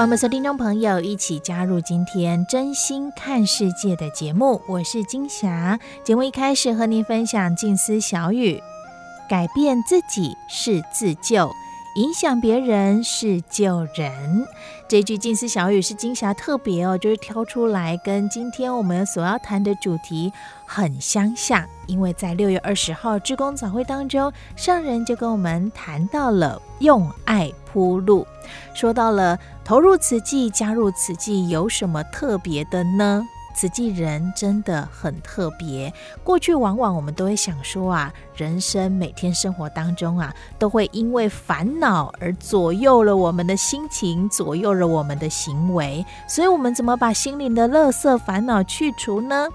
我们所有听众朋友一起加入今天真心看世界的节目，我是金霞。节目一开始和您分享静思小语：改变自己是自救。影响别人是救人，这句静思小语是金霞特别哦，就是挑出来跟今天我们所要谈的主题很相像。因为在六月二十号志工早会当中，上人就跟我们谈到了用爱铺路，说到了投入慈济、加入慈济有什么特别的呢？慈济人真的很特别。过去往往我们都会想说啊，人生每天生活当中啊，都会因为烦恼而左右了我们的心情，左右了我们的行为。所以，我们怎么把心灵的垃圾烦恼去除呢？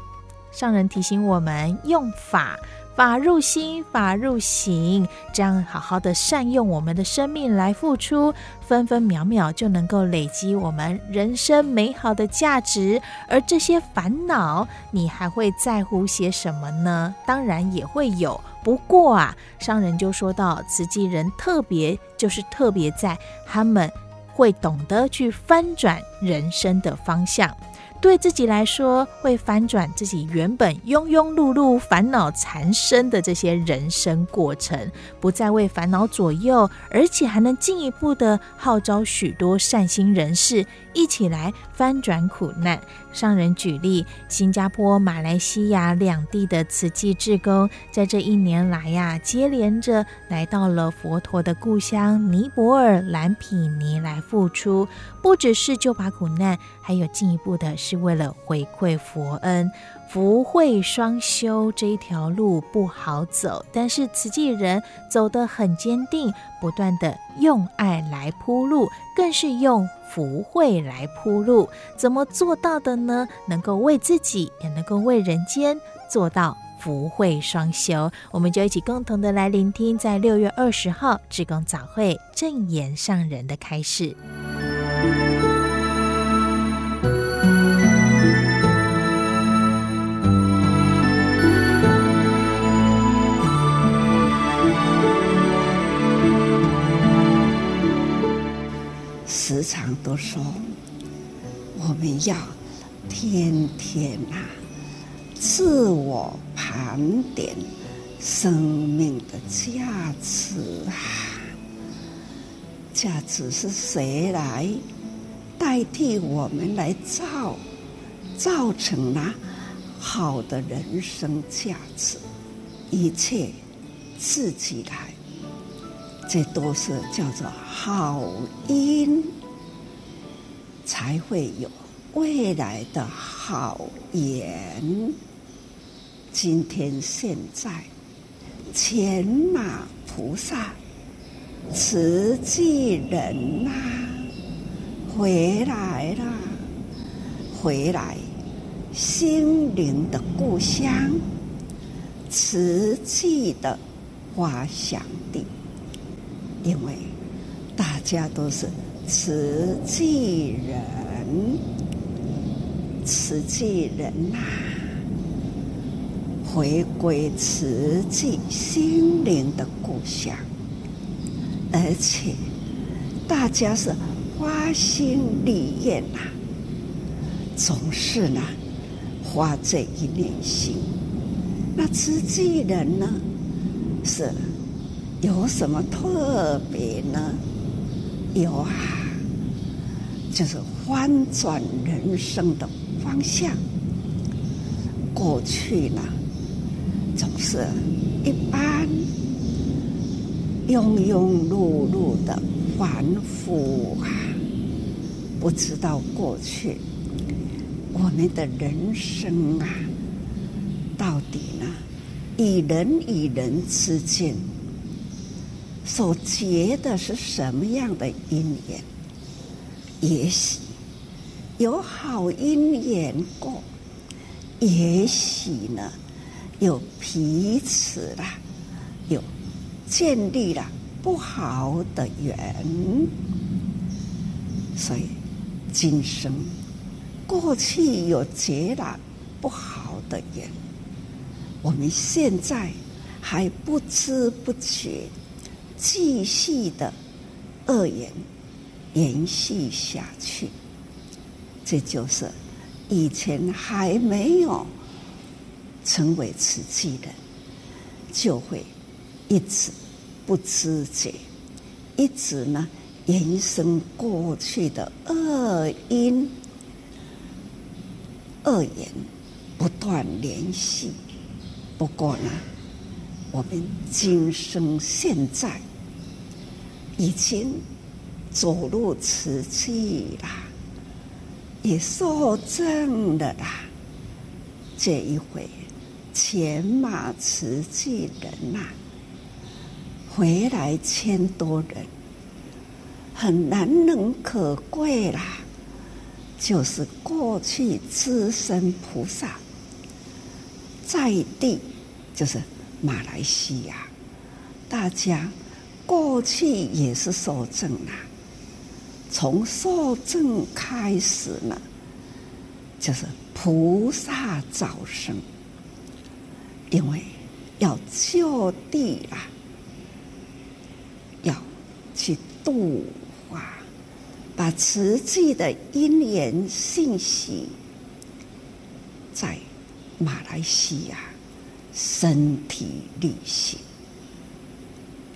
上人提醒我们，用法。法入心，法入行，这样好好的善用我们的生命来付出，分分秒秒就能够累积我们人生美好的价值。而这些烦恼，你还会在乎些什么呢？当然也会有，不过啊，上人就说到，慈济人特别就是特别在他们会懂得去翻转人生的方向。对自己来说，会翻转自己原本庸庸碌碌、烦恼缠身的这些人生过程，不再为烦恼左右，而且还能进一步的号召许多善心人士一起来翻转苦难。上人举例，新加坡、马来西亚两地的慈济志工，在这一年来呀，接连着来到了佛陀的故乡尼泊尔蓝毗尼来付出，不只是救拔苦难，还有进一步的是为了回馈佛恩。福慧双修这一条路不好走，但是慈济人走得很坚定，不断地用爱来铺路，更是用福慧来铺路。怎么做到的呢？能够为自己，也能够为人间做到福慧双修。我们就一起共同的来聆听，在六月二十号志工早会正言上人的开示。时常都说，我们要天天啊，自我盘点生命的价值啊，价值是谁来代替我们来造，造成了好的人生价值？一切自己来。这都是叫做好因，才会有未来的好言。今天现在，钱马菩萨、慈济人呐、回来了，回来，心灵的故乡，慈济的发祥地。因为大家都是慈济人，慈济人呐、回归慈济心灵的故乡，而且大家是花心立愿呐，总是呢花这一念心。那慈济人呢是。有什么特别呢？有啊，就是翻转人生的方向。过去呢，总是一般庸庸碌碌的凡夫啊，不知道过去我们的人生啊，到底呢，与人与人之间所结的是什么样的因缘？也许有好因缘。过。也许呢，有彼此啦，有建立了不好的缘，所以今生过去有结了不好的缘，我们现在还不知不觉继续的恶言延续下去，这就是。以前还没有成为慈济的，就会一直不知觉，一直呢延伸过去的恶因、恶言，不断联系。不过呢，我们今生现在已经走入瓷器了。也受证了啦！这一回，前马瓷器人呐、回来千多人，很难能可贵啦。就是过去资深菩萨在地，就是马来西亚，大家过去也是受证啦。从受证开始呢，就是菩萨早生，因为要就地啊，要去度化，把慈济的因缘信息在马来西亚身体力行，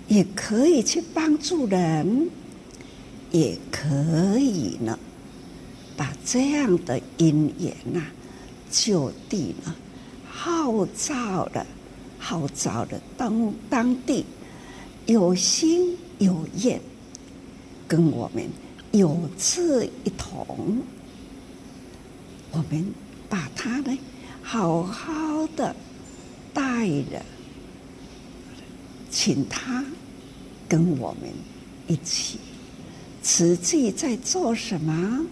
也可以去帮助人。也可以呢，把这样的因缘呐，就地呢号召了，号召了当当地有心有愿，跟我们有志一同，我们把他呢好好的带着，请他跟我们一起。慈济在做什么？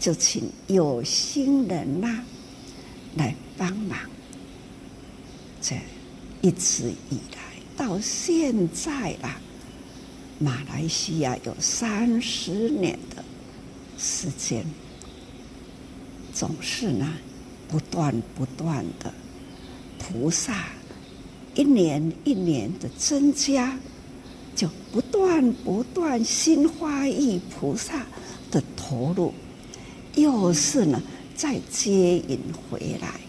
就请有心人呐、来帮忙。这一直以来到现在啦，马来西亚有三十年的时间，总是呢不断不断的菩萨一年一年的增加。就不断不断心花意菩萨的投入，又是呢再接引回来，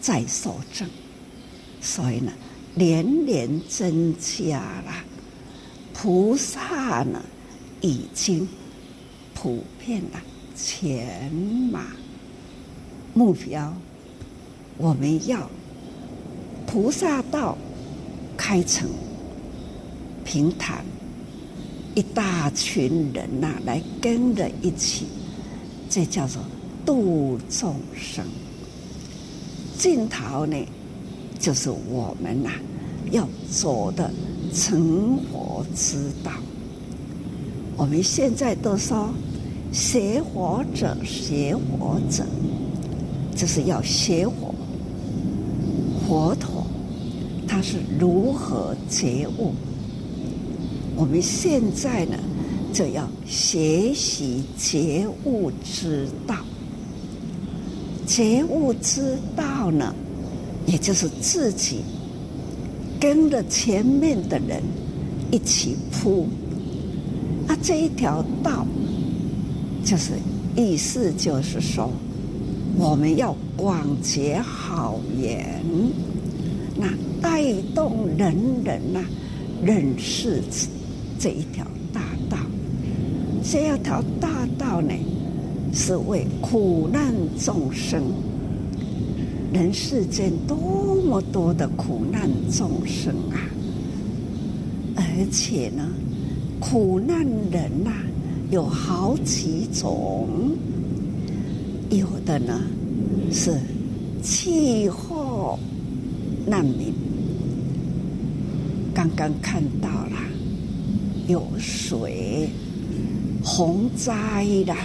再受证，所以呢年年增加了。菩萨呢已经普遍了前马目标，我们要菩萨道开成。平坦，一大群人呐、来跟着一起，这叫做度众生。尽头呢，就是我们呐、要走的成佛之道。我们现在都说学佛者，学佛者，就是要学佛。佛陀他是如何觉悟？我们现在呢，就要学习觉悟之道。觉悟之道呢，也就是自己跟着前面的人一起铺。那，这一条道，就是意思就是说，我们要广结好缘，那带动人人呐、认识。这一条大道，这一条大道呢，是为苦难众生。人世间多么多的苦难众生啊！而且呢，苦难人呐、有好几种，有的呢是气候难民，刚刚看到了有水洪灾啦，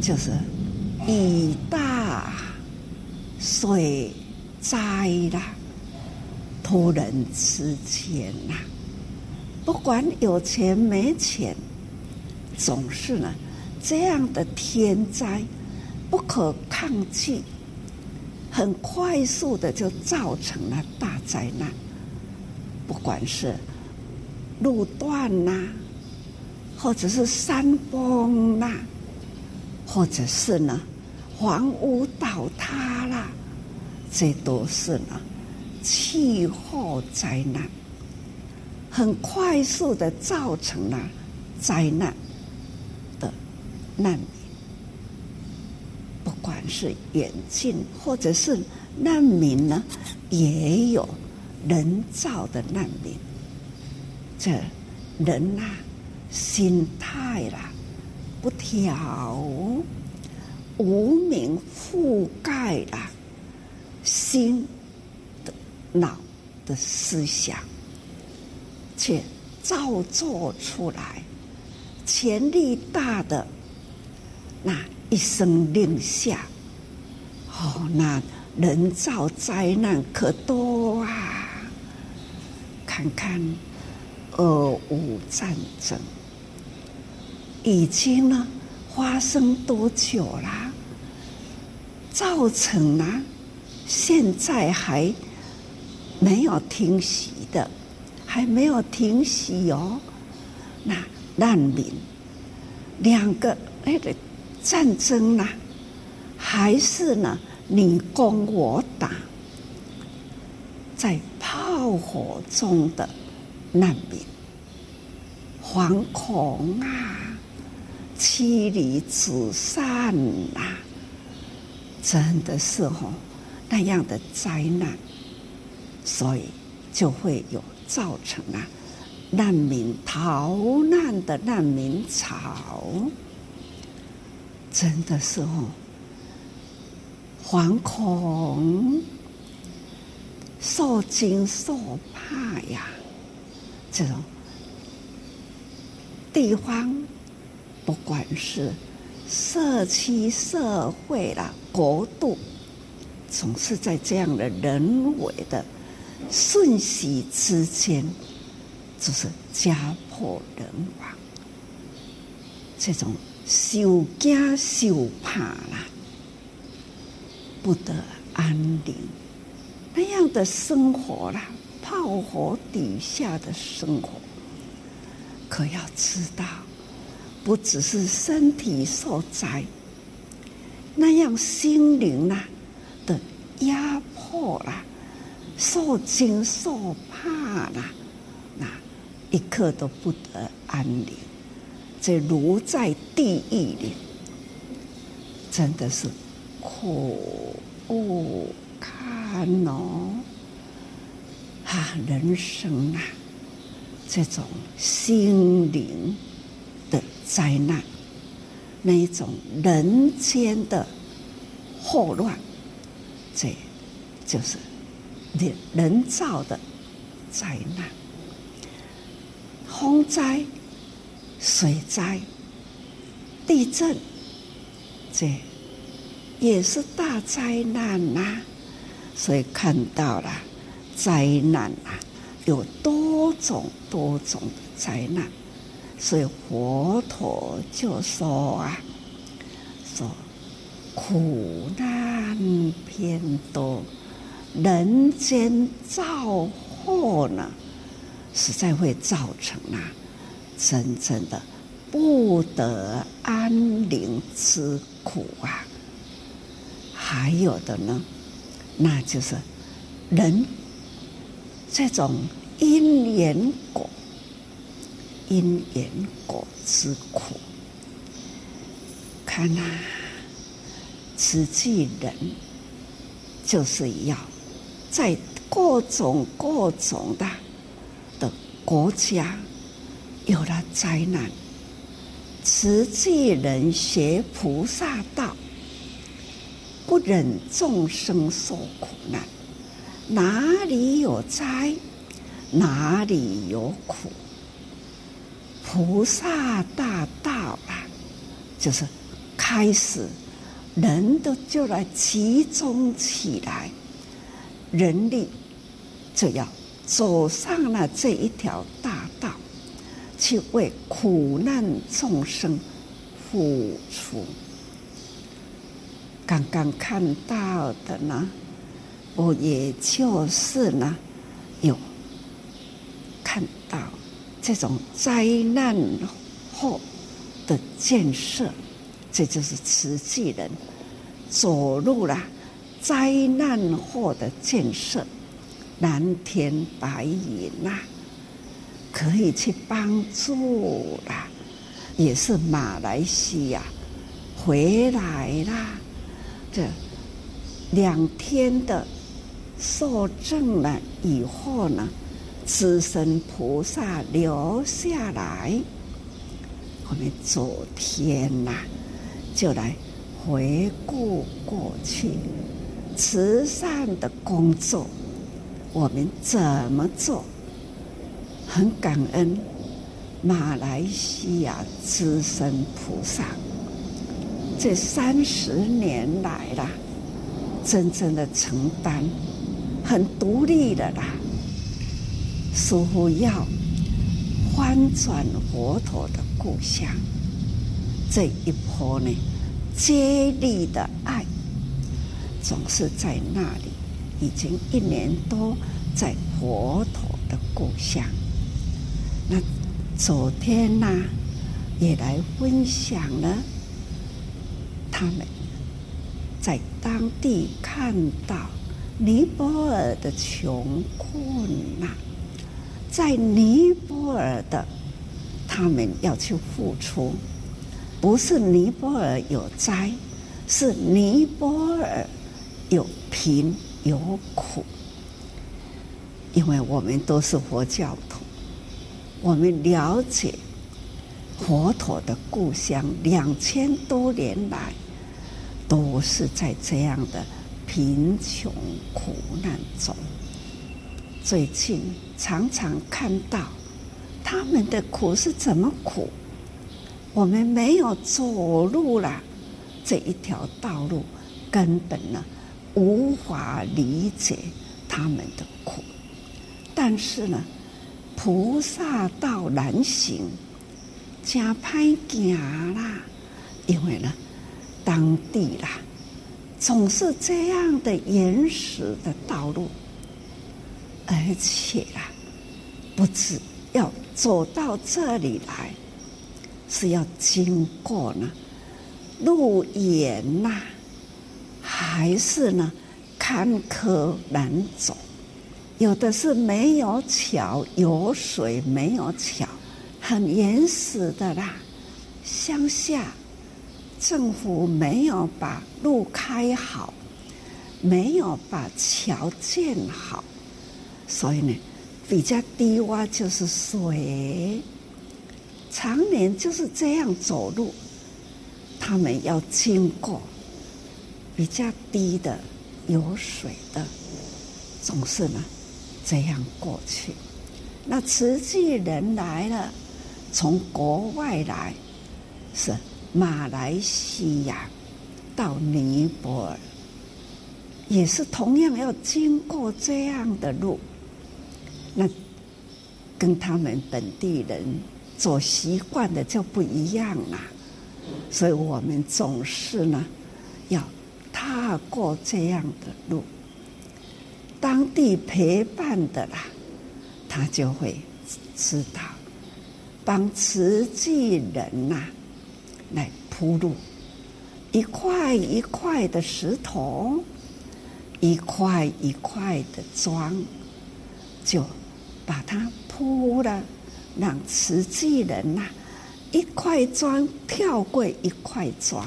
就是雨大水灾啦。突人之间呐，不管有钱没钱，总是呢，这样的天灾不可抗拒，很快速的就造成了大灾难。不管是路段呐，或者是山崩呐，或者是呢房屋倒塌啦，这都是呢。气候灾难很快速的造成了灾难的难民，不管是远近或者是难民呢，也有人造的难民。这人呐、心态啦不调，无名覆盖了心的。脑的思想，却造作出来，潜力大的那一声令下，哦，那人造灾难可多啊！看看俄乌战争已经呢发生多久啦？造成了现在还。没有停息的，还没有停息哦。那难民两个那个战争呢，还是呢你攻我打，在炮火中的难民，惶恐啊，妻离子散啊，真的是哦那样的灾难。所以就会有造成啊，难民逃难的难民潮，真的是哦，惶恐、受惊受怕呀，这种地方，不管是社区、社会啦、国度，总是在这样的人为的。瞬息之间，就是家破人亡，这种受惊受怕啦，不得安宁，那样的生活啦，炮火底下的生活，可要知道，不只是身体受灾，那样心灵啦的压迫啦。受惊受怕啦，那一刻都不得安宁，这如在地狱里，真的是苦不堪烦恼！啊，人生啊，这种心灵的灾难，那一种人间的祸乱，这就是。人人造的灾难，风灾、水灾、地震，这也是大灾难呐、所以看到了灾难啊，有多种多种的灾难。所以佛陀就说啊，说苦难偏多。人间造祸呢，实在会造成啊，真正的不得安宁之苦啊。还有的呢，那就是人这种因缘果、因缘果之苦，看呐、啊，慈济人就是要在各种各种的的国家有了灾难，慈济人学菩萨道，忍众生受苦难，哪里有灾，哪里有苦。菩萨大道啊，就是开始，人都就来集中起来，人力就要走上了这一条大道，去为苦难众生付出。刚刚看到的呢，我也就是呢，有看到。这种灾难后的建设，这就是慈济人走入了灾难后的建设，蓝天白云呐，可以去帮助啦，也是马来西亚回来啦，这两天的受证了以后呢。资深菩萨留下来，我们昨天呐、就来回顾过去慈善的工作，我们怎么做？很感恩马来西亚资深菩萨，这三十年来啦，真正的承担，很独立的啦。似乎要翻转佛陀的故乡，这一波呢，接力的爱总是在那里，已经一年多在佛陀的故乡。那昨天呢，也来分享了他们在当地看到尼泊尔的穷困呐。在尼泊尔的，他们要去付出，不是尼泊尔有灾，是尼泊尔有贫有苦。因为我们都是佛教徒，我们了解佛陀的故乡，两千多年来都是在这样的贫穷苦难中。最近常常看到他们的苦是怎么苦，我们没有走入了这一条道路，根本呢无法理解他们的苦。但是呢，菩萨道难行，加歹行啦，因为呢，当地啦总是这样的原始的道路。而且啊，不止要走到这里来，是要经过呢路远呐，还是呢坎坷难走？有的是没有桥，有水没有桥，很原始的啦。乡下政府没有把路开好，没有把桥建好。所以呢，比较低洼就是水，常年就是这样走路。他们要经过比较低的有水的，总是呢这样过去。那慈济人来了，从国外来，是马来西亚到尼泊尔，也是同样要经过这样的路。那跟他们本地人走习惯的就不一样了，所以我们总是呢要踏过这样的路，当地陪伴的啦，他就会知道。帮慈济人呐来铺路，一块一块的石头，一块一块的砖，就。把它铺了，让慈济人呐一块砖跳过一块砖，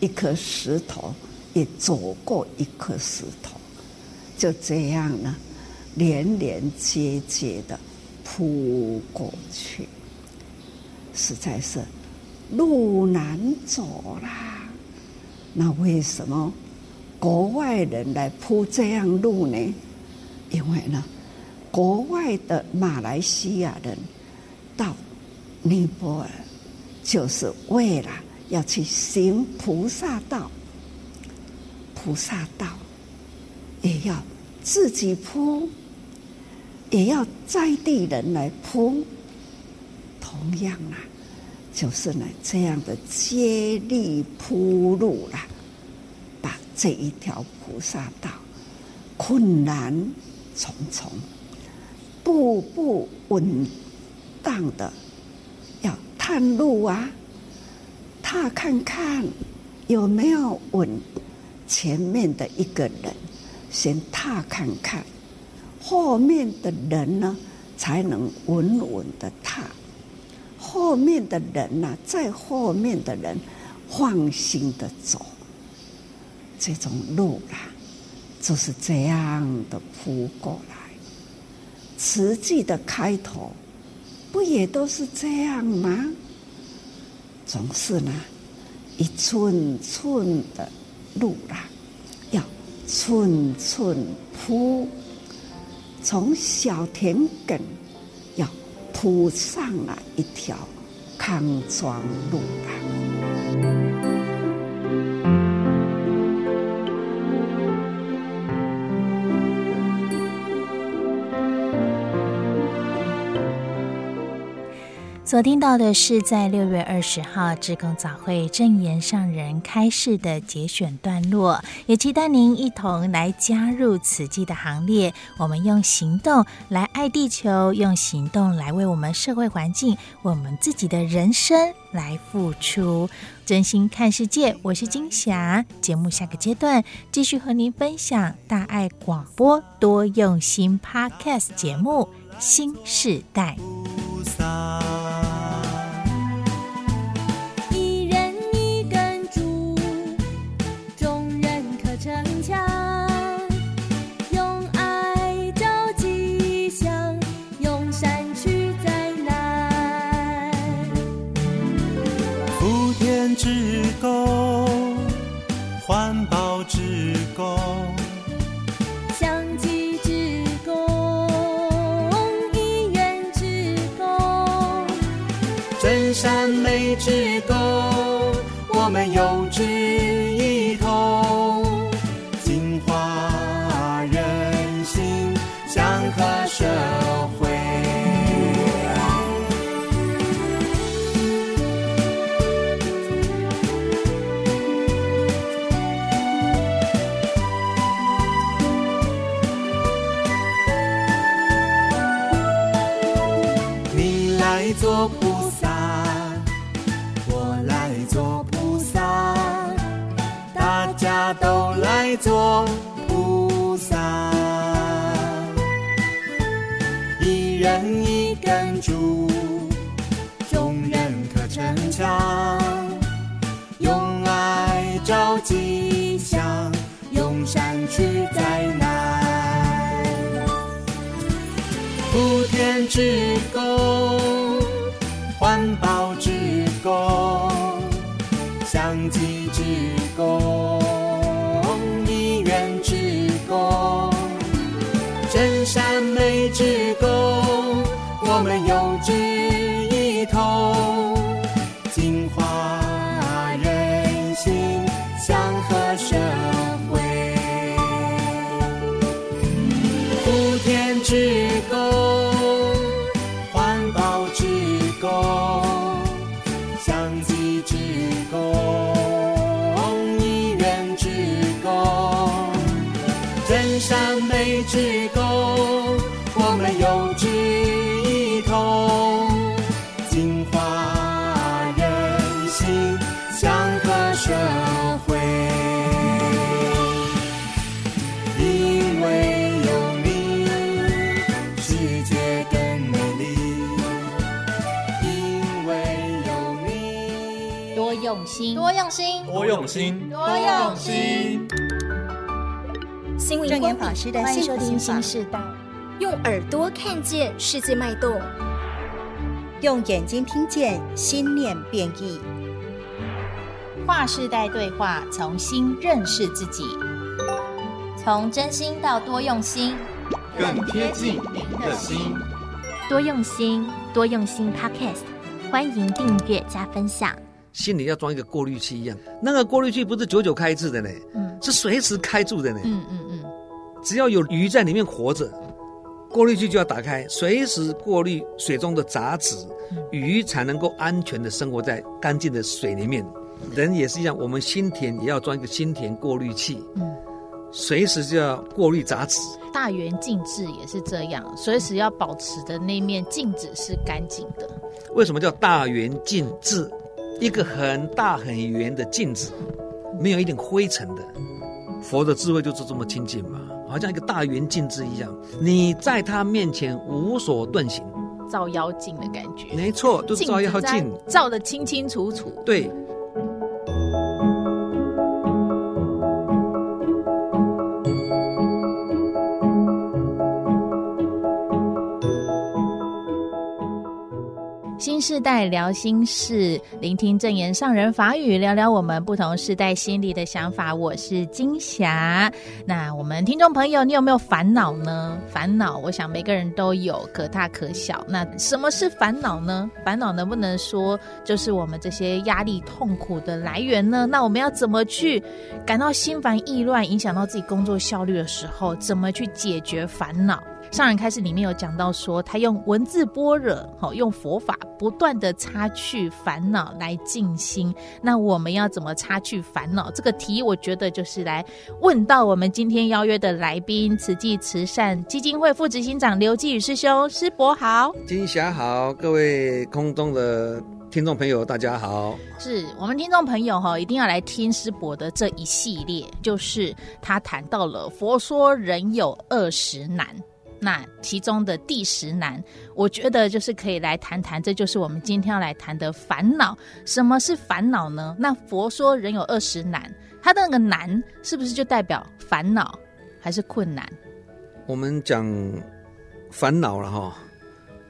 一颗石头也走过一颗石头，就这样呢，连连接接的铺过去，实在是路难走啦。那为什么国外人来铺这样路呢？因为呢，国外的马来西亚人到尼泊尔，就是为了要去行菩萨道。菩萨道也要自己铺，也要在地人来铺。同样啊，就是呢这样的接力铺路啦，把这一条菩萨道困难。重重，步步稳当的要探路啊，踏看看有没有稳。前面的一个人先踏看看，后面的人呢才能稳稳的踏。后面的人呢、啊，在后面的人放心的走，这种路啊。就是这样的铺过来，慈济的开头不也都是这样吗？总是呢，一寸寸的路啦，要寸寸铺，从小田埂铺上了一条康庄路啊。所听到的是在六月二十号志工早会正言上人开示的节选段落，也期待您一同来加入慈济的行列。我们用行动来爱地球，用行动来为我们社会环境、为我们自己的人生来付出。真心看世界，我是金霞。节目下个阶段继续和您分享大爱广播多用心 Podcast 节目《新时代》。之钩，我们有志一同，净化人心，祥和社会。因为有你，世界更美丽。因为有你，多用心，多用心，多用心，多用心。心灵光法师的幸福心法，新世代，用耳朵看见世界脉动，用眼睛听见心念变异。跨世代对话，重新认识自己，从真心到多用心，更贴近您的心。多用心，多用心。Podcast，欢迎订阅加分享。心里要装一个过滤器一样，那个过滤器不是久久开一次的呢，嗯，是随时开住的呢，嗯嗯嗯，只要有鱼在里面活着，过滤器就要打开，随时过滤水中的杂质，鱼才能够安全的生活在干净的水里面。人也是一样，我们心田也要装一个心田过滤器，嗯，随时就要过滤杂质。大圆镜子也是这样，随时要保持的那面镜子是干净的。为什么叫大圆镜子？一个很大很圆的镜子，没有一点灰尘的。佛的智慧就是这么清净嘛，好像一个大圆镜子一样，你在他面前无所遁形，照妖镜的感觉。没错，就是照妖镜，照的清清楚楚。对。新世代聊心事，聆听证言上人法语，聊聊我们不同世代心里的想法。我是金霞。那我们听众朋友，你有没有烦恼呢？烦恼，我想每个人都有，可大可小。那什么是烦恼呢？烦恼能不能说就是我们这些压力、痛苦的来源呢？那我们要怎么去感到心烦意乱，影响到自己工作效率的时候，怎么去解决烦恼？上人开始里面有讲到说，他用文字般若，用佛法不断的擦去烦恼来静心。那我们要怎么擦去烦恼？这个题，我觉得就是来问到我们今天邀约的来宾，慈济慈善基金会副执行长刘继宇师兄，师伯好，金霞好，各位空中的听众朋友，大家好。是我们听众朋友哈，一定要来听师伯的这一系列，就是他谈到了佛说人有二十难。那其中的第十难，我觉得就是可以来谈谈，这就是我们今天要来谈的烦恼。什么是烦恼呢？那佛说人有二十难，他的那个难是不是就代表烦恼还是困难？我们讲烦恼了哈，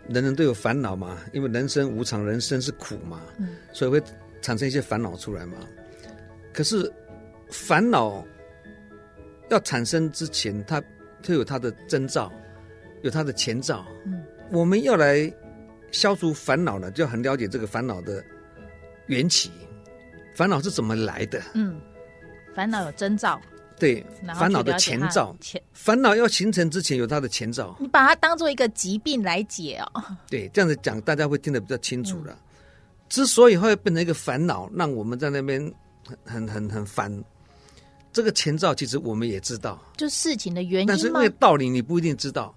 人人都有烦恼嘛，因为人生无常，人生是苦嘛，嗯，所以会产生一些烦恼出来嘛。可是烦恼要产生之前，它它有它的征兆。有它的前兆，嗯，我们要来消除烦恼呢，就要很了解这个烦恼的缘起，烦恼是怎么来的？嗯，烦恼有征兆，对，烦恼的前兆，前烦恼要形成之前有它的前兆，你把它当做一个疾病来解哦。对，这样子讲大家会听得比较清楚了。嗯，之所以会变成一个烦恼，让我们在那边很很很很烦，这个前兆其实我们也知道，就事情的原因，但是那个道理你不一定知道。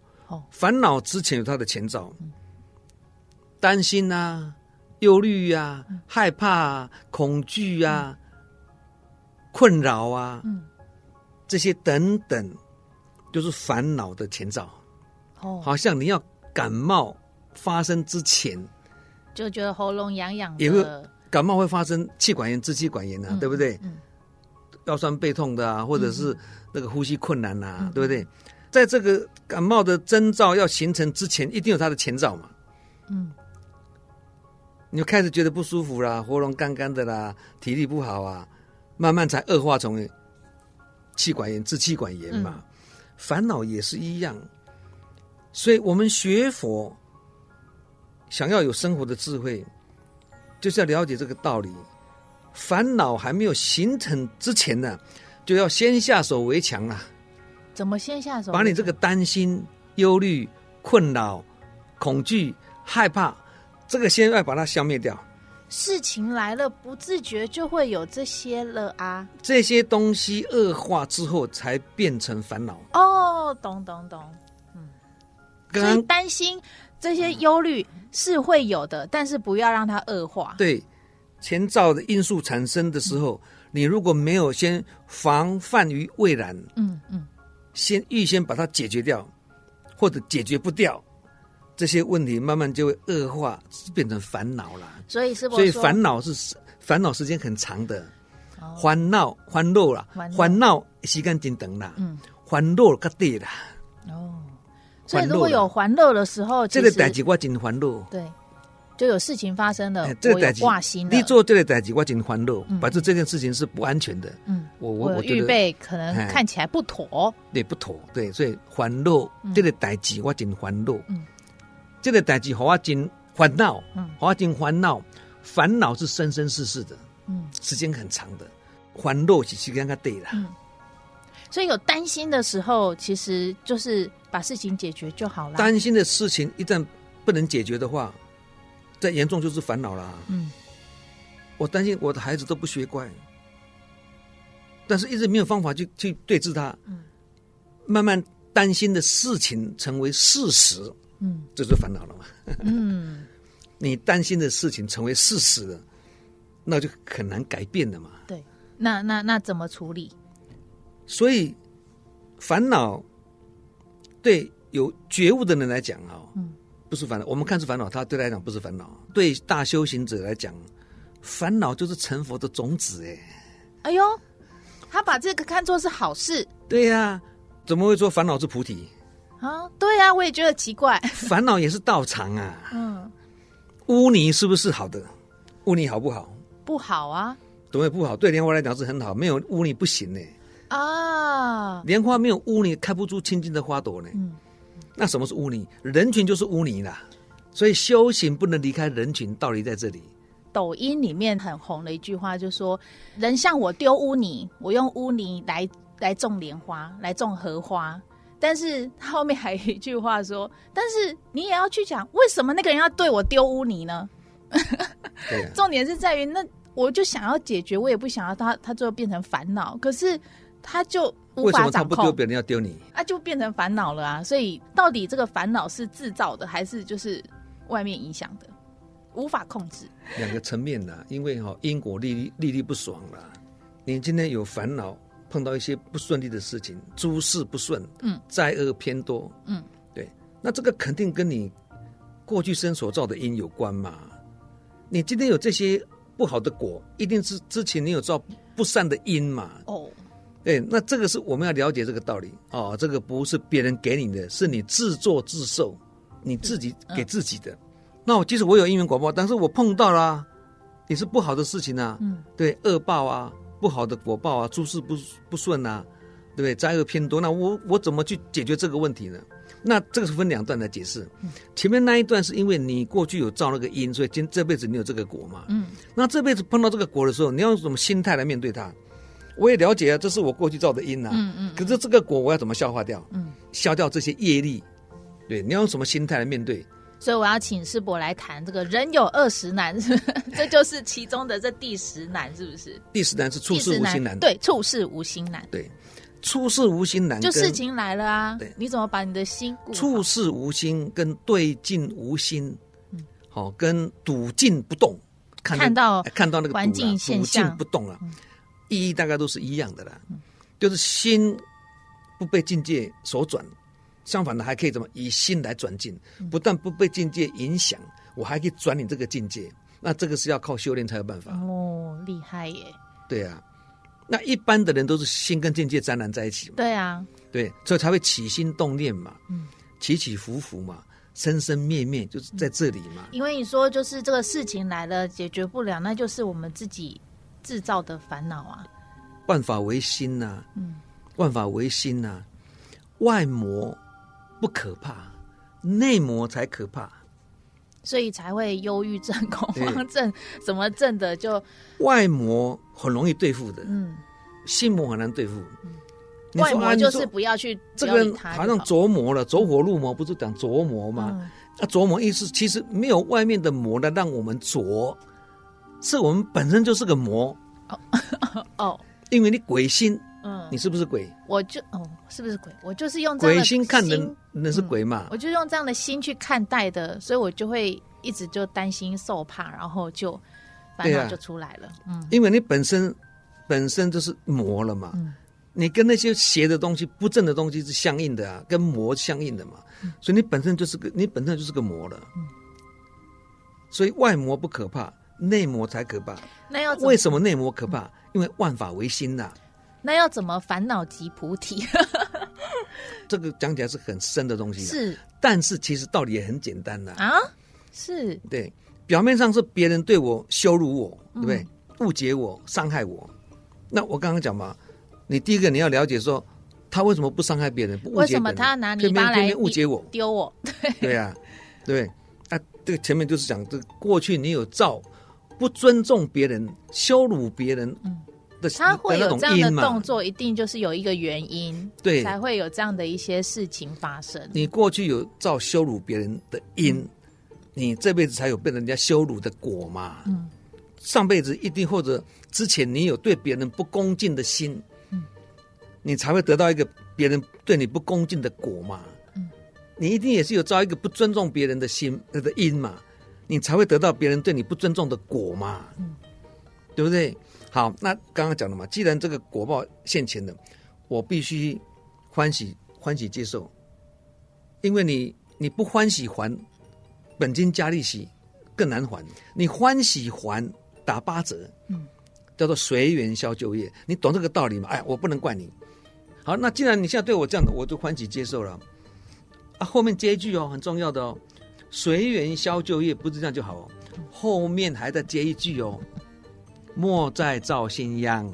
烦恼之前有它的前兆，担心啊、忧虑啊、害怕啊、恐惧啊、困扰啊，这些等等，就是烦恼的前兆。哦，好像你要感冒发生之前，就觉得喉咙痒痒，也会感冒会发生气管炎、支气管炎啊，对不对？腰酸背痛的啊，或者是那个呼吸困难啊，对不对？在这个感冒的征兆要形成之前，一定有它的前兆嘛。嗯，你就开始觉得不舒服啦，喉咙干干的啦，体力不好啊，慢慢才恶化成气管炎、支气管炎嘛。烦恼也是一样，所以我们学佛想要有生活的智慧，就是要了解这个道理。烦恼还没有形成之前呢，就要先下手为强啊。怎么先下手？把你这个担心、忧虑、困扰、恐惧、害怕，这个先要把它消灭掉。事情来了，不自觉就会有这些了啊。这些东西恶化之后，才变成烦恼。哦，懂懂懂。嗯，所以担心这些忧虑是会有的，嗯、但是不要让它恶化。对，前兆的因素产生的时候，嗯、你如果没有先防范于未然，嗯嗯。先预先把它解决掉，或者解决不掉，这些问题慢慢就会恶化，变成烦恼了。所以是不？所以烦恼是烦恼时间很长的，烦恼烦恼啦，烦恼时间真长啦，嗯，烦恼较短啦。哦，所以如果有烦恼的时候，这个代志我真烦恼。对。就有事情发生了，这个代志挂心。你做这个代志，我真烦乐，反正这件事情是不安全的。嗯，我我我预备可能看起来不妥，对，不妥，对，所以烦乐这个代志我真欢乐。嗯，这个代志和我真烦恼，嗯，和我真烦恼，烦恼是生生世世的，嗯，时间很长的，烦乐是时间较短啦。嗯，所以有担心的时候，其实就是把事情解决就好了。担心的事情一旦不能解决的话。再严重就是烦恼了。嗯，我担心我的孩子都不学乖，但是一直没有方法去去对治他。嗯，慢慢担心的事情成为事实。嗯，这就是烦恼了嘛。嗯，你担心的事情成为事实了，那就很难改变了嘛。对，那那那怎么处理？所以烦恼对有觉悟的人来讲啊，嗯。不是烦恼，我们看是烦恼，他对他来讲不是烦恼。对大修行者来讲，烦恼就是成佛的种子。哎，哎呦，他把这个看作是好事。对呀、啊，怎么会说烦恼是菩提？啊，对呀、啊，我也觉得奇怪。烦恼也是道场啊。嗯，污泥是不是好的？污泥好不好？不好啊。怎么会不好？对莲花来讲是很好，没有污泥不行呢。啊，莲花没有污泥，开不出清净的花朵呢。嗯。那什么是污泥？人群就是污泥啦，所以修行不能离开人群，道理在这里。抖音里面很红的一句话就是说：“人向我丢污泥，我用污泥来来种莲花，来种荷花。”但是后面还有一句话说：“但是你也要去讲，为什么那个人要对我丢污泥呢？” 重点是在于，那我就想要解决，我也不想要他他最后变成烦恼，可是他就。为什么他不丢别人要丢你？啊，就变成烦恼了啊！所以到底这个烦恼是制造的，还是就是外面影响的，无法控制？两个层面的，因为哈因果历历历不爽了。你今天有烦恼，碰到一些不顺利的事情，诸事不顺，嗯，灾厄偏多，嗯，对，那这个肯定跟你过去生所造的因有关嘛。你今天有这些不好的果，一定是之前你有造不善的因嘛。哦。对，那这个是我们要了解这个道理哦。这个不是别人给你的，是你自作自受，你自己给自己的。嗯、那我即使我有因缘果报，但是我碰到了、啊，也是不好的事情啊。嗯，对，恶报啊，不好的果报啊，诸事不不顺啊，对不对？灾厄偏多，那我我怎么去解决这个问题呢？那这个是分两段来解释。嗯、前面那一段是因为你过去有造那个因，所以今这辈子你有这个果嘛。嗯，那这辈子碰到这个果的时候，你要用什么心态来面对它？我也了解啊，这是我过去造的因呐、啊。嗯嗯。可是这个果我要怎么消化掉？嗯，消掉这些业力。对，你要用什么心态来面对？所以我要请师伯来谈这个人有二十难，是不是？这就是其中的这第十难，是不是？第十难是处事无心难。对，处事无心难。对，处事无心难。就事情来了啊，对，你怎么把你的心？处事无心跟对境无心，嗯，好，跟笃静不动，看，看到看到那个环境现象不动了。嗯意义大概都是一样的啦，就是心不被境界所转，相反的还可以怎么以心来转境，不但不被境界影响，我还可以转你这个境界。那这个是要靠修炼才有办法。哦，厉害耶！对啊，那一般的人都是心跟境界沾染在一起嘛。对啊，对，所以才会起心动念嘛，嗯，起起伏伏嘛，生生灭灭就是在这里嘛。因为你说就是这个事情来了解决不了，那就是我们自己。制造的烦恼啊，万法唯心呐、啊，嗯，万法唯心呐、啊，外魔不可怕，内魔才可怕，所以才会忧郁症、恐慌症，什么症的就外魔很容易对付的，嗯，心魔很难对付，嗯、外魔就是不要去这个好。像琢磨了，走火入魔，不是讲琢磨吗？嗯、啊，着魔意思其实没有外面的魔来让我们着。是我们本身就是个魔哦 哦，因为你鬼心，嗯，你是不是鬼？我就哦，是不是鬼？我就是用鬼心看人，那是鬼嘛？我就用这样的心去看待的，所以我就会一直就担心受怕，然后就烦恼就出来了。嗯，因为你本身本身就是魔了嘛，你跟那些邪的东西、不正的东西是相应的啊，跟魔相应的嘛，所以你本身就是个，你本身就是个魔了。所以外魔不可怕。内魔才可怕。那要为什么内魔可怕？因为万法唯心呐、啊。那要怎么烦恼即菩提？这个讲起来是很深的东西。是，但是其实道理也很简单呐。啊，是对，表面上是别人对我羞辱我，对不对？误解我，伤害我。那我刚刚讲嘛，你第一个你要了解说，他为什么不伤害别人？不？为什么他拿泥巴来误解我？丢我？对对呀、啊，对。啊，这个前面就是讲，这个过去你有造不尊重别人、羞辱别人。嗯。他会有这样的动作，一定就是有一个原因，对，才会有这样的一些事情发生。你过去有造羞辱别人的因，嗯、你这辈子才有被人家羞辱的果嘛。嗯，上辈子一定或者之前你有对别人不恭敬的心，嗯，你才会得到一个别人对你不恭敬的果嘛。嗯，你一定也是有造一个不尊重别人的心的因嘛，你才会得到别人对你不尊重的果嘛。嗯，对不对？好，那刚刚讲了嘛，既然这个果报现前的，我必须欢喜欢喜接受，因为你你不欢喜还，本金加利息更难还，你欢喜还打八折，嗯，叫做随缘消旧业，你懂这个道理吗？哎，我不能怪你。好，那既然你现在对我这样的，我就欢喜接受了。啊，后面接一句哦，很重要的哦，随缘消旧业不是这样就好哦，后面还在接一句哦。莫再造新殃。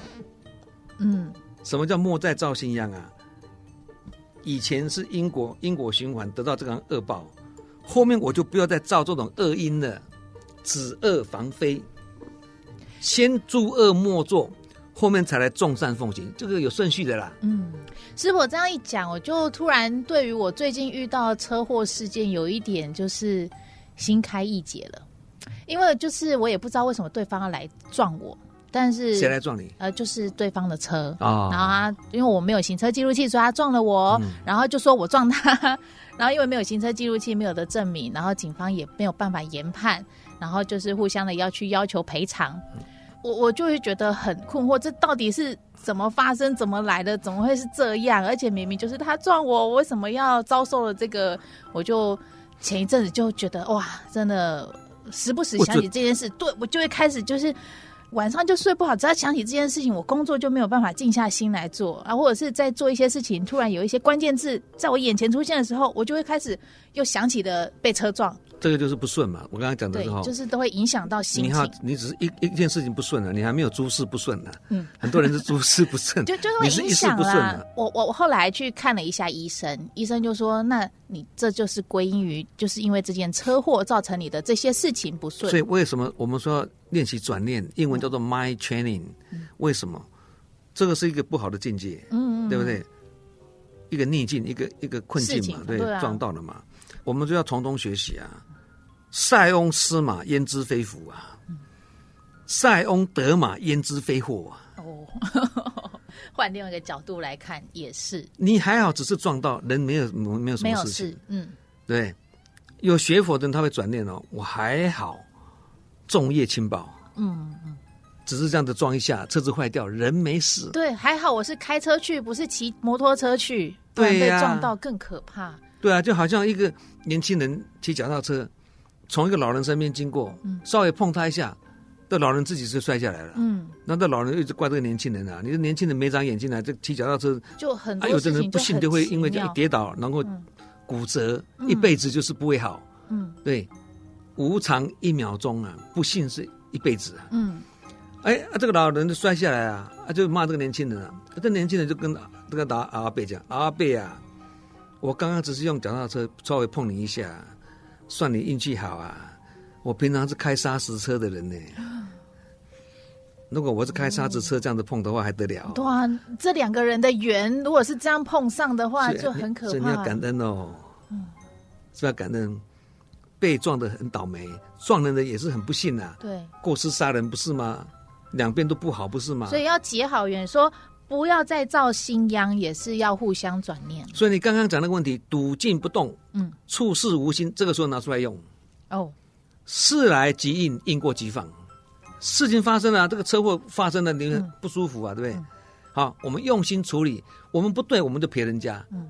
嗯，什么叫莫再造新殃啊？以前是因果因果循环得到这个恶报，后面我就不要再造这种恶因了，止恶防非，先诸恶莫作，后面才来众善奉行，这个有顺序的啦。嗯，师傅这样一讲，我就突然对于我最近遇到车祸事件有一点就是心开意解了。因为就是我也不知道为什么对方要来撞我，但是谁来撞你？呃，就是对方的车啊。然后他因为我没有行车记录器，所以他撞了我。嗯、然后就说我撞他，然后因为没有行车记录器，没有的证明，然后警方也没有办法研判，然后就是互相的要去要求赔偿。嗯、我我就会觉得很困惑，这到底是怎么发生？怎么来的？怎么会是这样？而且明明就是他撞我，我为什么要遭受了这个？我就前一阵子就觉得哇，真的。时不时想起这件事，对我就会开始就是晚上就睡不好。只要想起这件事情，我工作就没有办法静下心来做啊，或者是在做一些事情，突然有一些关键字在我眼前出现的时候，我就会开始又想起的被车撞。这个就是不顺嘛，我刚刚讲的时候，就是都会影响到心情。你好，你只是一一件事情不顺了，你还没有诸事不顺呢。嗯，很多人是诸事不顺，就就会影响了。我我我后来去看了一下医生，医生就说，那你这就是归因于，就是因为这件车祸造成你的这些事情不顺。所以为什么我们说练习转念，英文叫做 mind training？嗯，为什么？这个是一个不好的境界，嗯，嗯，对不对？一个逆境，一个一个困境嘛，对，对啊，撞到了嘛，我们就要从中学习啊。塞翁失马，焉知非福啊！塞翁得马，焉知非祸啊！哦，换另外一个角度来看，也是。你还好，只是撞到人，没有没有什么事情。事嗯，对。有学佛的人他会转念哦，我还好，重业轻报。嗯嗯，只是这样子撞一下，车子坏掉，人没死。对，还好我是开车去，不是骑摩托车去，不然被撞到更可怕。对啊，就好像一个年轻人骑脚踏车。从一个老人身边经过，稍微碰他一下，这老人自己是摔下来了。嗯，那这老人一直怪这个年轻人啊，你这年轻人没长眼睛啊，这骑脚踏车就很多啊，有的人不幸就会因为这一跌倒，然后骨折，一辈子就是不会好。嗯，对，无常一秒钟啊，不幸是一辈子啊。嗯，哎，这个老人就摔下来啊，啊，就骂这个年轻人啊，这年轻人就跟这个打阿贝讲：“阿贝啊，我刚刚只是用脚踏车稍微碰你一下。”算你运气好啊！我平常是开砂石车的人呢。如果我是开砂石车这样子碰的话，还得了？对啊，这两个人的缘，如果是这样碰上的话，就很可怕。所以你要感恩哦，嗯，是要感恩。被撞的很倒霉，撞人的也是很不幸啊。对，过失杀人不是吗？两边都不好，不是吗？所以要结好缘，说不要再造新殃，也是要互相转念。所以你刚刚讲那个问题，笃静不动。嗯，处事无心，这个时候拿出来用。哦，事来即应，应过即放。事情发生了，这个车祸发生了，你不舒服啊，嗯、对不对？嗯、好，我们用心处理，我们不对，我们就赔人家。嗯，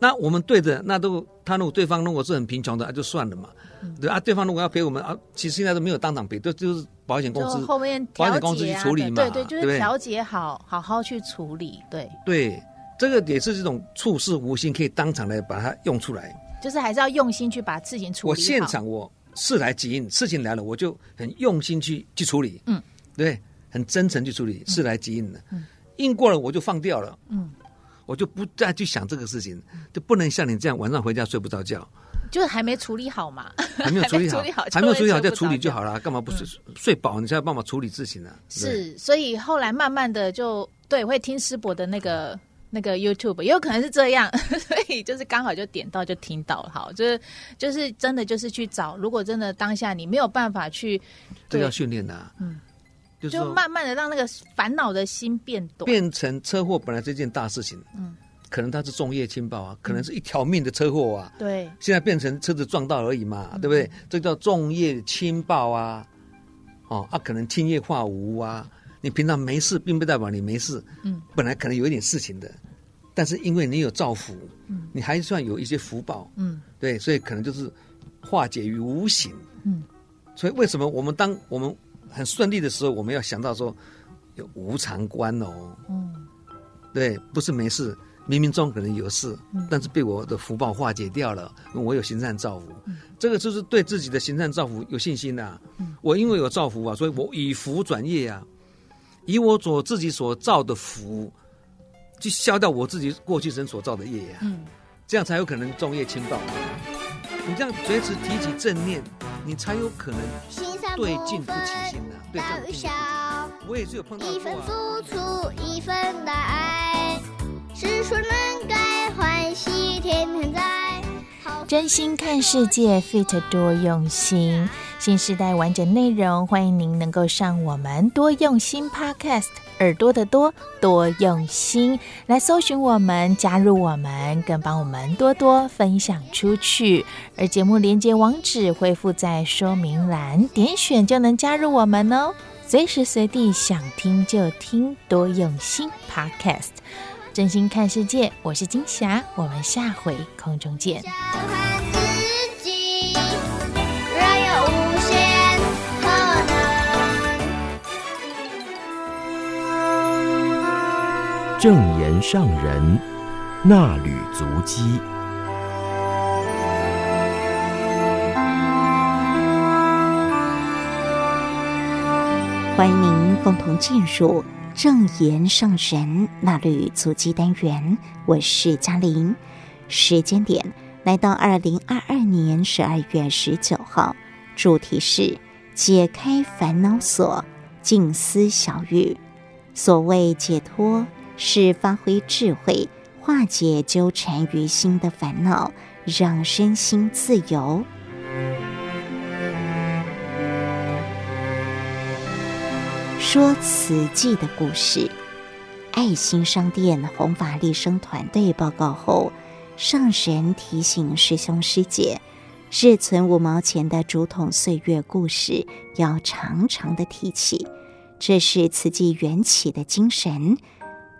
那我们对着，那都他如果对方如果是很贫穷的，那，就算了嘛。嗯、对啊，对方如果要赔我们啊，其实现在都没有当场赔，都就是保险公司后面、啊、保险公司去处理嘛。对对，就是调解好，好好去处理。对对，这个也是这种处事无心，可以当场来把它用出来。就是还是要用心去把事情处理。我现场我事来即应，事情来了我就很用心去去处理。嗯，对，很真诚去处理，事来即应的。嗯，应过了我就放掉了。嗯。我就不再去想这个事情，就不能像你这样晚上回家睡不着觉，就是还没处理好嘛，还没有处理好，还没有处理好再处理就好了，干嘛不睡、嗯、睡饱？你才有办法处理事情呢、啊？是，所以后来慢慢的就对，会听师伯的那个那个 YouTube，也有可能是这样，所以就是刚好就点到就听到了，好，就是就是真的就是去找，如果真的当下你没有办法去，这要训练的，嗯。就慢慢的让那个烦恼的心变短，变成车祸本来是一件大事情，嗯，可能它是重业轻报啊，可能是一条命的车祸啊，对，现在变成车子撞到而已嘛，对不对？这叫重业轻报啊，哦，啊，可能轻业化无啊，你平常没事，并不代表你没事，嗯，本来可能有一点事情的，但是因为你有造福，嗯，你还算有一些福报，嗯，对，所以可能就是化解于无形，嗯，所以为什么我们当我们很顺利的时候，我们要想到说有无常观哦，嗯，对，不是没事，冥冥中可能有事，嗯，但是被我的福报化解掉了，我有行善造福，嗯，这个就是对自己的行善造福有信心的，啊。嗯，我因为有造福啊，所以我以福转业啊，以我所自己所造的福，去消掉我自己过去生所造的业呀，啊，嗯，这样才有可能重业轻报。你这样随时提起正念，你才有可能对镜不起心的。对境不起心。我也是有碰到过啊。一份付出，一份爱，是说能改欢喜天天在。真心看世界，Fit 多用心。新时代完整内容，欢迎您能够上我们多用心 Podcast，耳朵的多，多用心来搜寻我们，加入我们，更帮我们多多分享出去。而节目连接网址恢复在说明栏，点选就能加入我们哦。随时随地想听就听，多用心 Podcast，真心看世界，我是金霞，我们下回空中见。正言上人那履足迹，欢迎您共同进入正言上人衲履足迹单元。我是嘉玲，时间点来到二零二二年十二月十九号，主题是解开烦恼锁，静思小语。所谓解脱。是发挥智慧，化解纠缠于心的烦恼，让身心自由。说慈济的故事，爱心商店弘法利生团队报告后，上神提醒师兄师姐，日存五毛钱的竹筒岁月故事要常常的提起，这是慈济缘起的精神。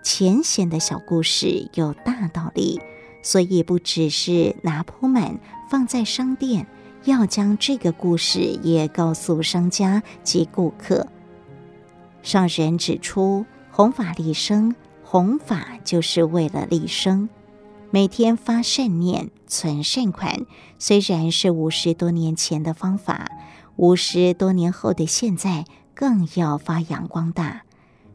浅显的小故事有大道理，所以不只是拿铺满放在商店，要将这个故事也告诉商家及顾客。上人指出，弘法利生，弘法就是为了利生，每天发善念，存善款，虽然是五十多年前的方法，五十多年后的现在更要发扬光大。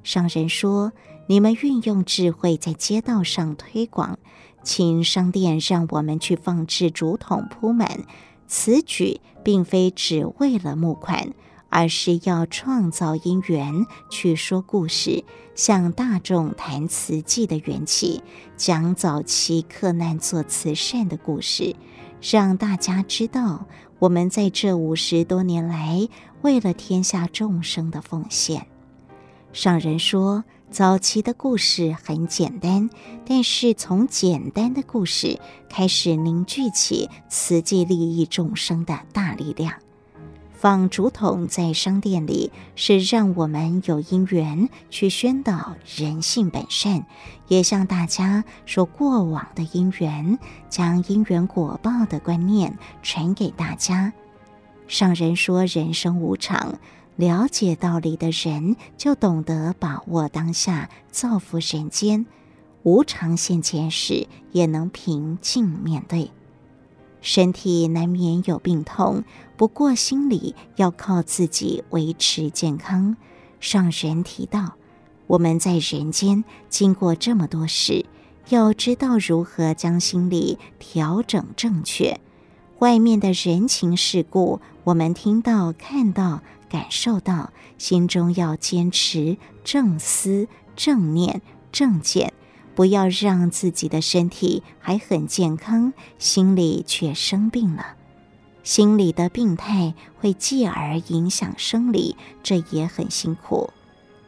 上人说。你们运用智慧在街道上推广，请商店让我们去放置竹筒铺满。此举并非只为了募款，而是要创造因缘，去说故事，向大众谈慈济的缘起，讲早期克难做慈善的故事，让大家知道我们在这五十多年来为了天下众生的奉献。上人说。早期的故事很简单，但是从简单的故事开始凝聚起慈济利益众生的大力量。放竹筒在商店里，是让我们有因缘去宣导人性本善，也向大家说过往的因缘，将因缘果报的观念传给大家。上人说人生无常，了解道理的人就懂得把握当下，造福人间。无常现前时，也能平静面对。身体难免有病痛，不过心里要靠自己维持健康。上人提到，我们在人间经过这么多事，要知道如何将心理调整正确。外面的人情世故，我们听到、看到、感受到，心中要坚持正思、正念、正见。不要让自己的身体还很健康，心里却生病了。心理的病态会继而影响生理，这也很辛苦。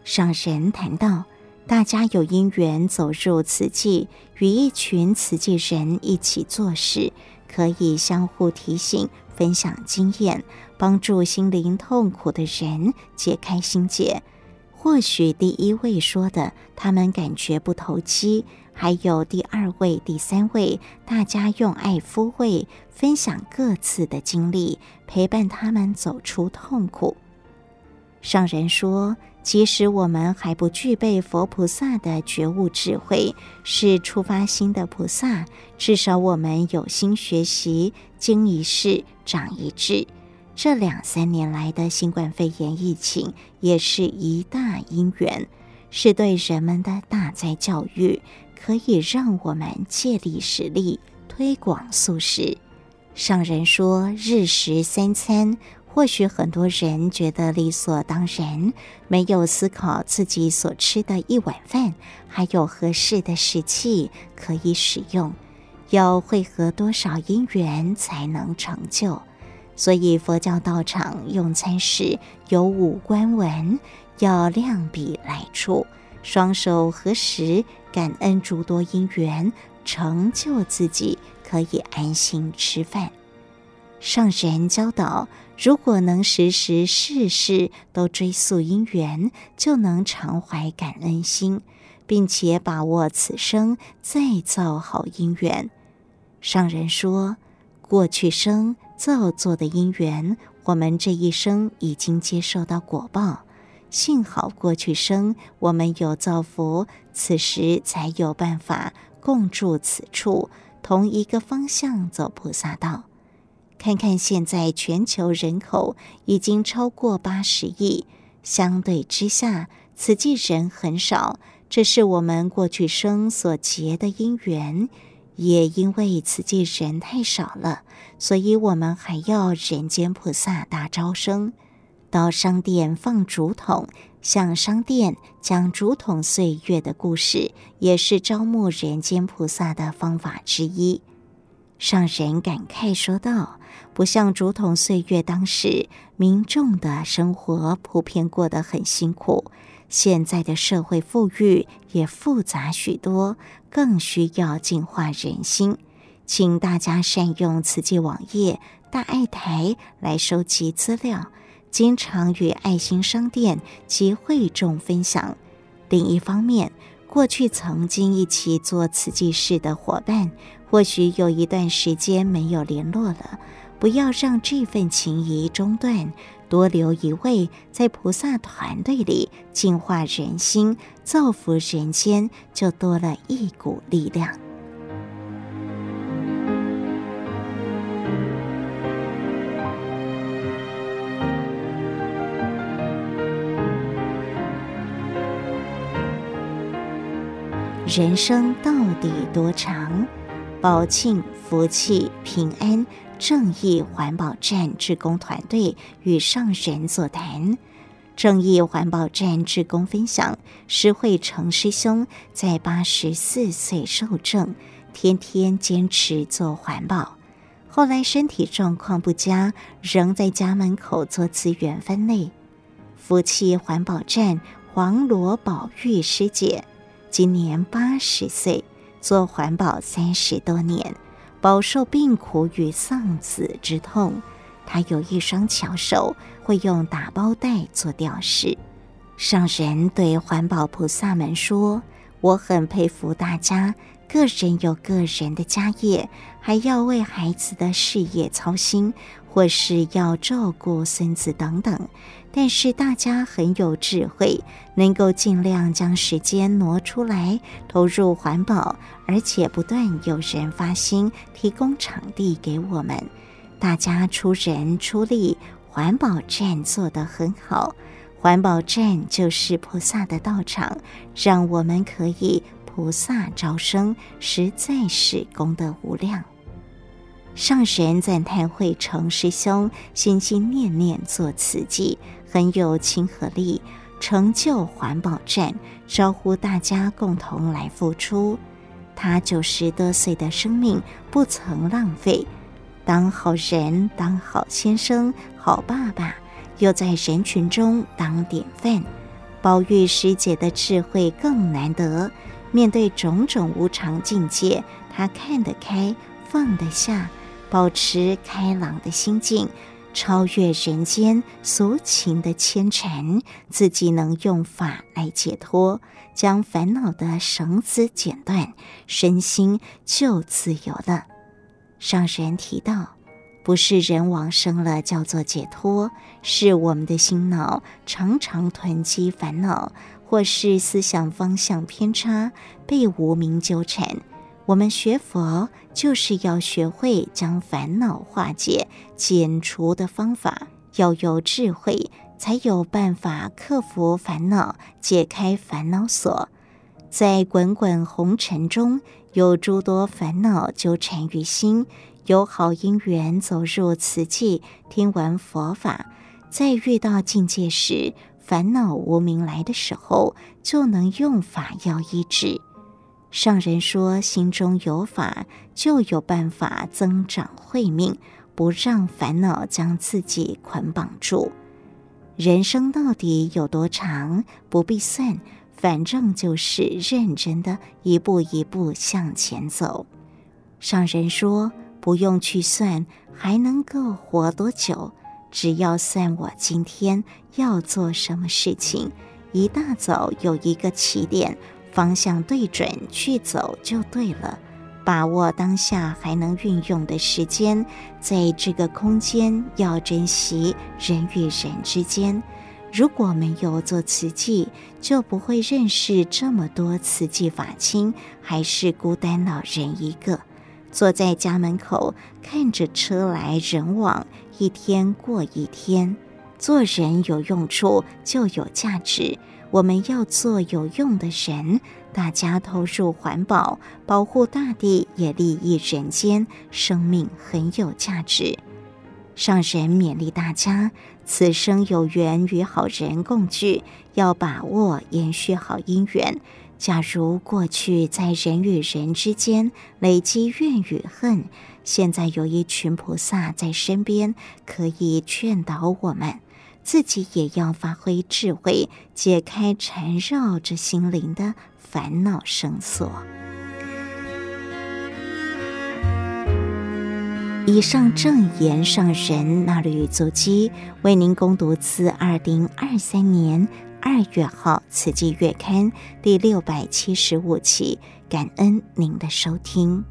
上人谈到，大家有因缘走入慈济，与一群慈济人一起做事，可以相互提醒、分享经验，帮助心灵痛苦的人解开心结。或许第一位说的，他们感觉不投机；还有第二位、第三位，大家用爱抚慰，分享各自的经历，陪伴他们走出痛苦。上人说，即使我们还不具备佛菩萨的觉悟智慧，是初发心的菩萨，至少我们有心学习，经一事长一智。这两三年来的新冠肺炎疫情也是一大因缘，是对人们的大灾教育，可以让我们借力使力，推广素食。上人说日食三餐，或许很多人觉得理所当然，没有思考自己所吃的一碗饭还有合适的食器可以使用，要汇合多少因缘才能成就。所以佛教道场用餐时有五观文，要量笔来处，双手合十，感恩诸多因缘，成就自己可以安心吃饭。上人教导，如果能时时事事都追溯因缘，就能常怀感恩心，并且把握此生再造好因缘。上人说，过去生。造作的因缘，我们这一生已经接受到果报。幸好过去生我们有造福，此时才有办法共住此处，同一个方向走菩萨道。看看现在全球人口已经超过八十亿，相对之下，慈济人很少，这是我们过去生所结的因缘。也因为慈济人太少了，所以我们还要人间菩萨大招生，到商店放竹筒，向商店讲竹筒岁月的故事，也是招募人间菩萨的方法之一。上人感慨说道：“不像竹筒岁月当时，民众的生活普遍过得很辛苦。”现在的社会富裕也复杂许多，更需要净化人心。请大家善用慈济网页大爱台来收集资料，经常与爱心商店及会众分享。另一方面，过去曾经一起做慈济事的伙伴，或许有一段时间没有联络了，不要让这份情谊中断。多留一位在菩萨团队里净化人心、造福人间，就多了一股力量。人生到底多长？宝庆、福气、平安。正义环保站志工团队与上人座谈，正义环保站志工分享：施惠成师兄在八十四岁寿终，天天坚持做环保。后来身体状况不佳，仍在家门口做资源分类。福气环保站黄罗宝玉师姐今年八十岁，做环保三十多年。饱受病苦与丧子之痛，他有一双巧手，会用打包袋做吊饰。上人对环保菩萨们说：“我很佩服大家，个人有个人的家业，还要为孩子的事业操心，或是要照顾孙子等等。但是大家很有智慧，能够尽量将时间挪出来投入环保，而且不断有人发心提供场地给我们，大家出人出力，环保站做得很好。”环保站就是菩萨的道场，让我们可以菩萨招生，实在是功德无量。上神赞叹慧成师兄心心念念做慈济，很有亲和力，成就环保站，招呼大家共同来付出。他九十多岁的生命不曾浪费，当好人，当好先生，好爸爸。又在人群中当典范，宝玉师姐的智慧更难得。面对种种无常境界，她看得开，放得下，保持开朗的心境，超越人间俗情的牵缠，自己能用法来解脱，将烦恼的绳子剪断，身心就自由了。上人提到。不是人往生了叫做解脱，是我们的心脑常常囤积烦恼，或是思想方向偏差，被无明纠缠。我们学佛就是要学会将烦恼化解、解除的方法，要有智慧，才有办法克服烦恼，解开烦恼锁。在滚滚红尘中，有诸多烦恼纠缠于心。有好因缘走入此际，听闻佛法，在遇到境界时，烦恼无明来的时候，就能用法药医治。上人说，心中有法，就有办法增长慧命，不让烦恼将自己捆绑住。人生到底有多长，不必算，反正就是认真的一步一步向前走。上人说。不用去算还能够活多久，只要算我今天要做什么事情。一大早有一个起点，方向对准去走就对了。把握当下还能运用的时间，在这个空间要珍惜人与人之间。如果没有做慈济，就不会认识这么多慈济法亲，还是孤单老人一个。坐在家门口，看着车来人往，一天过一天。做人有用处就有价值，我们要做有用的人。大家投入环保，保护大地，也利益人间，生命很有价值。上人勉励大家，此生有缘与好人共聚，要把握延续好姻缘。假如过去在人与人之间累积怨与恨，现在有一群菩萨在身边，可以劝导我们，自己也要发挥智慧，解开缠绕着心灵的烦恼绳索。以上正言上人那履足基，为您攻读自二零二三年。二月号《慈济月刊》第六百七十五期，感恩您的收听。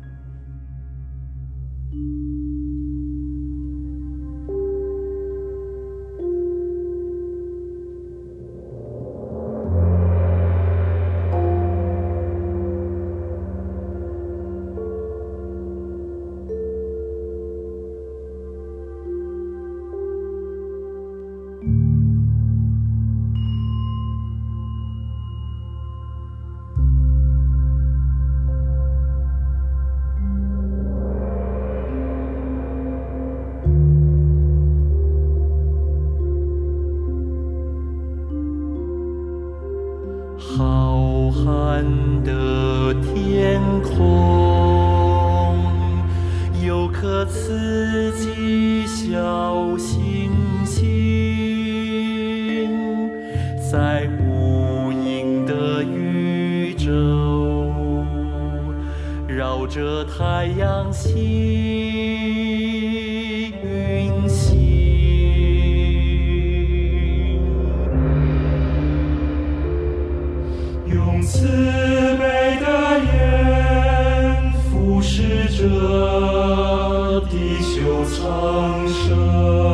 绕着太阳星运行，用慈悲的眼俯视着地球苍生。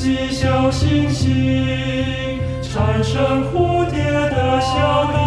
几小星星，产生蝴蝶的小。